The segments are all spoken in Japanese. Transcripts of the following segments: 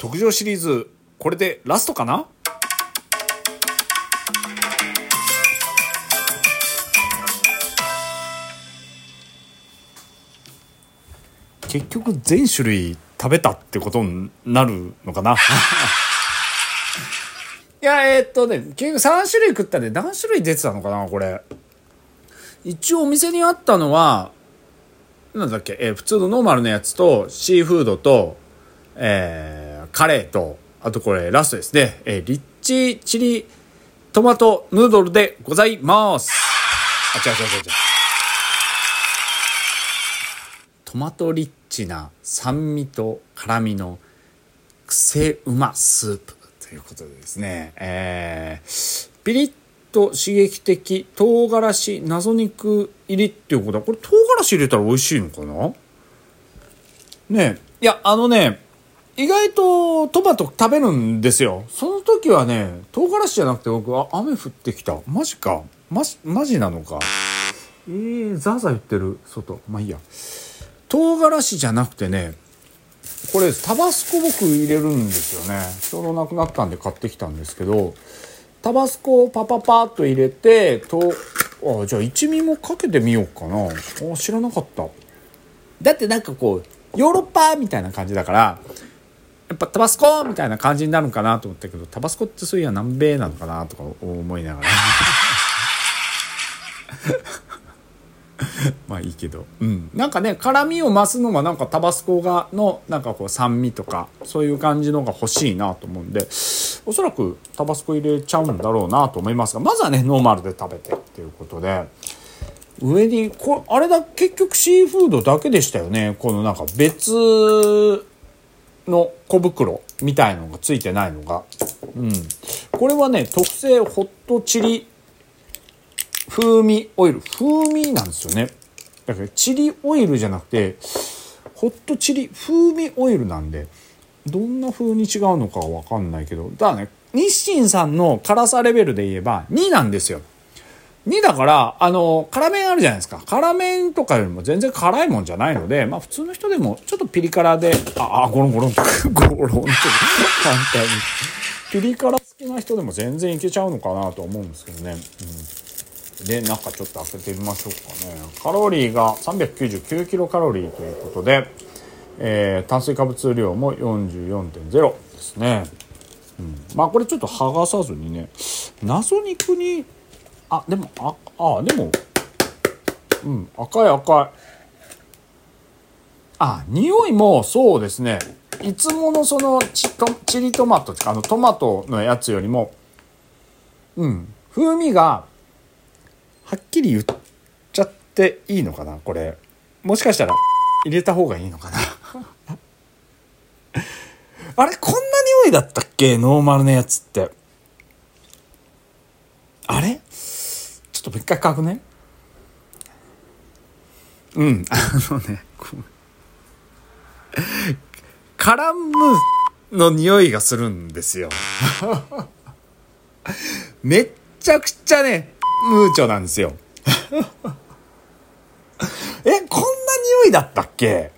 特上シリーズこれでラストかな？結局全種類食べたってことになるのかな？いやえー、っとね結局3種類食ったんで何種類出てたのかなこれ。一応お店にあったのはなんだっけ、えー、普通のノーマルのやつとシーフードと、えー、カレーとあとこれラストですね、えー、リッチチリトマトヌードルでございます。あ違う違う違う違う。トマトリッチな酸味と辛みの癖うまスープということでですね、えー、ピリッと刺激的唐辛子謎肉入りっていうことはこれ唐辛子入れたら美味しいのかな？ねいやあのね意外とトマト食べるんですよ。その時はね唐辛子じゃなくて僕は雨降ってきた。マジか。マジマジなのか。えー、ザーザー言ってる。外。まあいいや。唐辛子じゃなくてねこれタバスコ僕入れるんですよね。ちょうどなくなったんで買ってきたんですけどタバスコをパパパッと入れてとあじゃあ一味もかけてみようかな。あ知らなかった。だってなんかこうヨーロッパみたいな感じだからやっぱタバスコみたいな感じになるのかなと思ったけどタバスコってそういや南米なのかなとか思いながら。まあいいけど、うん、なんかね辛みを増すのはなんかタバスコがのなんかこう酸味とかそういう感じのが欲しいなと思うんでおそらくタバスコ入れちゃうんだろうなと思いますがまずはねノーマルで食べてっていうことで。上にこあれだ結局シーフードだけでしたよね。このなんか別の小袋みたいのがついてないのが。うん、これはね特製ホットチリ風味オイル。風味なんですよね。だからチリオイルじゃなくてホットチリ風味オイルなんでどんな風に違うのかは分かんないけど。だからね日清さんの辛さレベルで言えば2なんですよ。2だからあの辛麺あるじゃないですか。辛麺とかよりも全然辛いもんじゃないのでまあ普通の人でもちょっとピリ辛でああゴロンゴロンと ゴロンと簡単に。ピリ辛好きな人でも全然いけちゃうのかなと思うんですけどね、うん。で中ちょっと開けてみましょうかね。カロリーが399キロカロリーということで、えー、炭水化物量も44.0ですね、うん、まあこれちょっと剥がさずにね謎肉にあでもああでも。うん赤い赤い。あ匂いもそうですね。いつものそのチトチリトマトあのトマトのやつよりも。うん風味がはっきり言っちゃっていいのかなこれ。もしかしたら入れた方がいいのかな。あれこんな匂いだったっけ？ノーマルのやつって。あれ？ともう一回書くねうんあのね絡むの匂いがするんですよめっちゃくちゃねムーチョなんですよ。え、こんな匂いだったっけ？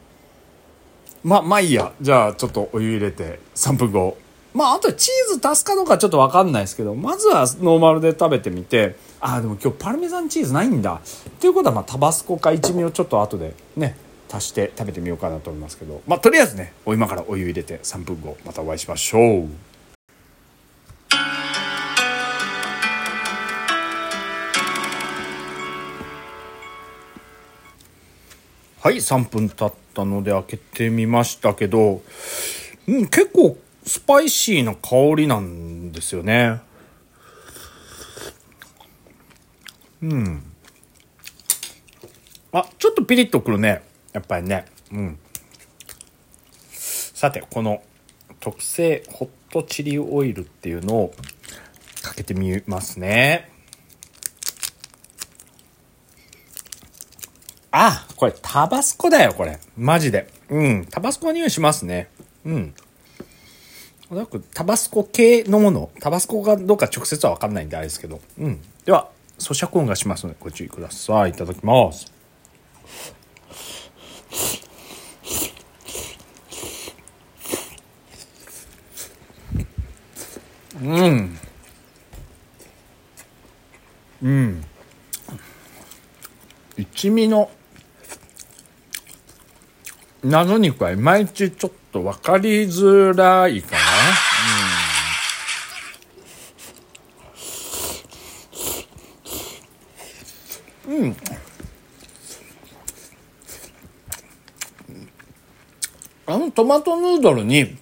ま、まあいいや。じゃあちょっとお湯入れて3分後。まああとチーズ足すかどうかちょっとわかんないですけど、まずはノーマルで食べてみて、ああ、でも今日パルメザンチーズないんだ。ということはまあタバスコか一味をちょっと後でね、足して食べてみようかなと思いますけど、まあとりあえずね、お今からお湯入れて3分後またお会いしましょう。はい3分経ったので開けてみましたけど、うん、結構スパイシーな香りなんですよねうんあちょっとピリッとくるねやっぱりねうんさてこの特製ホットチリオイルっていうのをかけてみますねあ、これタバスコだよ、これ。マジで。うん。タバスコの匂いしますね。うん。おそらくタバスコ系のもの。タバスコがどうか直接はわかんないんであれですけど。うん。では、咀嚼音がしますのでご注意ください。いただきます。うんうん一味の謎肉はいまいちちょっとと分かりづらいかな、うん、うんあのトマトヌードルに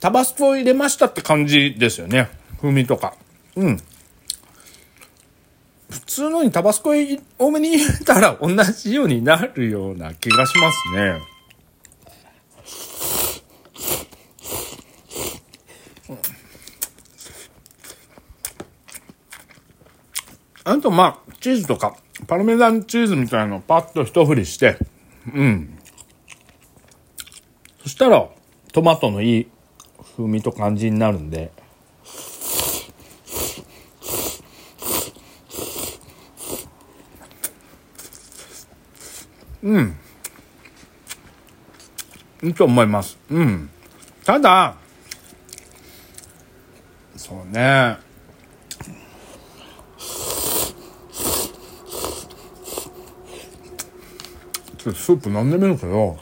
タバスコを入れましたって感じですよね。風味とか。うん。普通のにタバスコ多めに入れたら同じようになるような気がしますね。あとまあ、チーズとか、パルメザンチーズみたいのをパッと一振りして、うん。そしたら、トマトのいい風味と感じになるんで、うん。いいと思います。うん。ただ、そうね。ちょっとスープ飲んでみるけど、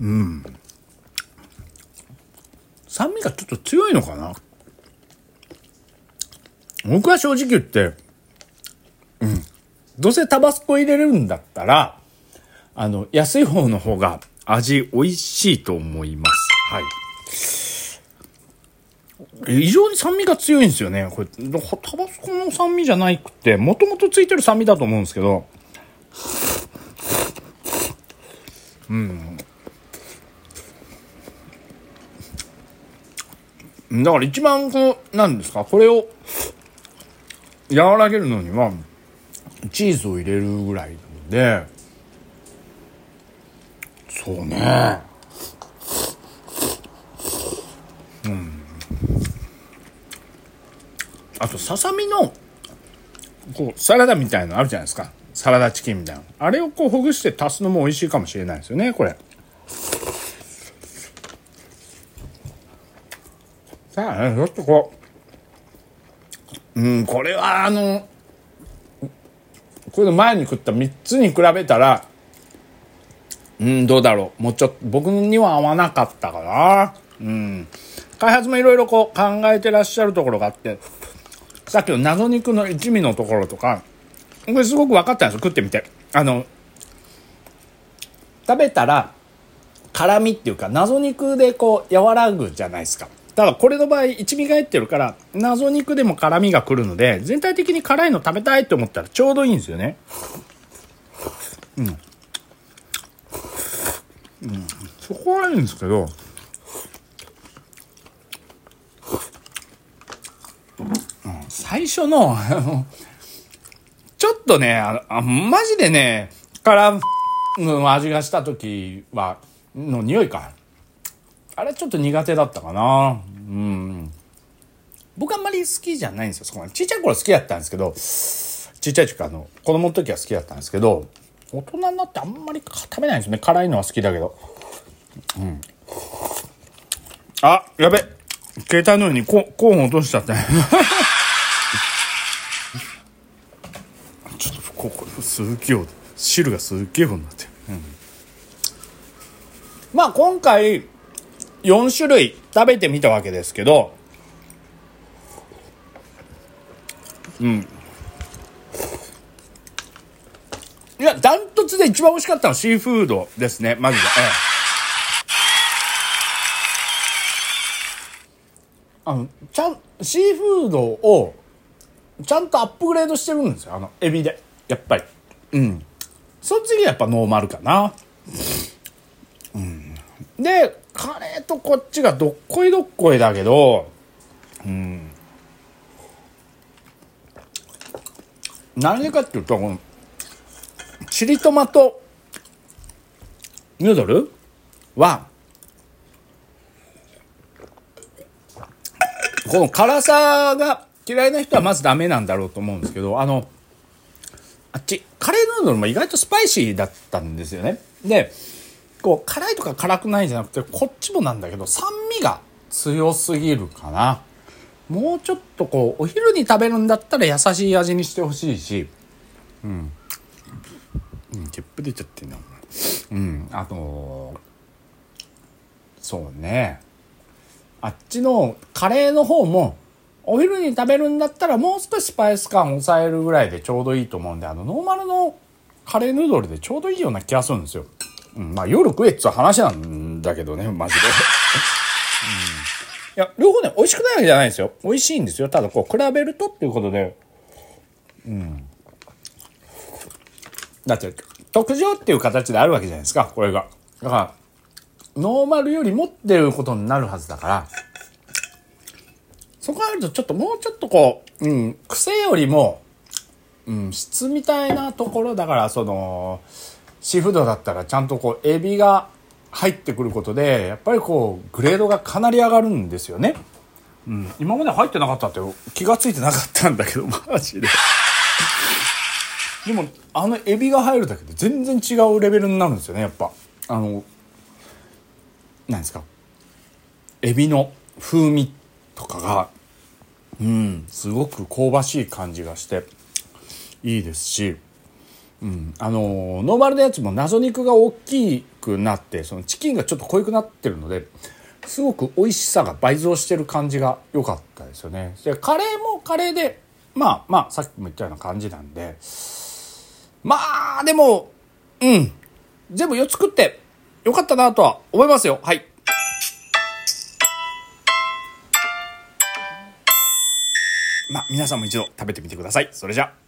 うん。酸味がちょっと強いのかな？僕は正直言って、うん。どうせタバスコ入れるんだったら、あの、安い方の方が味美味しいと思います。はい。異常に酸味が強いんですよね。これ、タバスコの酸味じゃないくて、もともとついてる酸味だと思うんですけど、うん。だから一番こう、なんですか、これを和らげるのには、チーズを入れるぐらいで、そうね。うん。あと、ささみの、こう、サラダみたいのあるじゃないですか。サラダチキンみたいな。あれをこうほぐして足すのも美味しいかもしれないですよね、これ。さあ、ちょっとこう、うん、これはあの、これの前に食った3つに比べたら、うん、どうだろう。もうちょっと、僕には合わなかったかな。うん。開発もいろいろこう考えてらっしゃるところがあって、さっきの謎肉の一味のところとか、これすごく分かったんですよ、食ってみて。あの、食べたら、辛みっていうか、謎肉でこう、和らぐじゃないですか。ただこれの場合一味が入ってるから謎肉でも辛みが来るので全体的に辛いの食べたいと思ったらちょうどいいんですよねうん、うん、そこはいいんですけど。最初のあのちょっとねああマジでね辛の味がした時はの匂いか。あれちょっと苦手だったかな。うん。僕あんまり好きじゃないんですよ。そこちっちゃい頃好きだったんですけど、ちっちゃい時あの、子供の時は好きだったんですけど、大人になってあんまり食べないんですね。辛いのは好きだけど。うん。あ、やべ。携帯のようにココーン落としちゃって。ちょっとここすっげえ汁がすっげえふになって、うん、まあ今回4種類食べてみたわけですけど、うん。いや、ダントツで一番美味しかったのはシーフードですね、マジで。ええ、あの、ちゃん、シーフードを、ちゃんとアップグレードしてるんですよ、あの、エビで。やっぱり。うん。その次はやっぱノーマルかな。うん。で、カレーとこっちがどっこいどっこいだけど、うん。何でかっていうと、この、チリトマトヌードル？は、この辛さが嫌いな人はまずダメなんだろうと思うんですけど、あの、あっち、カレーヌードルも意外とスパイシーだったんですよね。で、こう、辛いとか辛くないんじゃなくて、こっちもなんだけど、酸味が強すぎるかな。もうちょっとこう、お昼に食べるんだったら優しい味にしてほしいし、うん。うん、ゲップ出ちゃってんな、うん、あと、そうね。あっちのカレーの方も、お昼に食べるんだったらもう少しスパイス感抑えるぐらいでちょうどいいと思うんで、あの、ノーマルのカレーヌードルでちょうどいいような気がするんですよ。うん、まあ夜食えっつう話なんだけどね、マジで。うん、いや、両方ね、美味しくないわけじゃないんですよ。美味しいんですよ。ただこう、比べるとっていうことで、うん。だって、特上っていう形であるわけじゃないですか、これが。だから、ノーマルよりもっていうことになるはずだから、そこあるとちょっともうちょっとこう、うん、癖よりも、うん、質みたいなところだから、その、シーフードだったらちゃんとこうエビが入ってくることでやっぱりこうグレードがかなり上がるんですよね。うん、今まで入ってなかったって気が付いてなかったんだけどマジで。でもあのエビが入るだけで全然違うレベルになるんですよねやっぱ。あのなんですかエビの風味とかがうんすごく香ばしい感じがしていいですしうん、あのノーマルのやつも謎肉が大きくなってそのチキンがちょっと濃くなってるのですごく美味しさが倍増してる感じが良かったですよねでカレーもカレーでまあまあさっきも言ったような感じなんでまあでもうん。全部4つ食ってよかったなとは思いますよ。はい。まあ皆さんも一度食べてみてください。それじゃあ。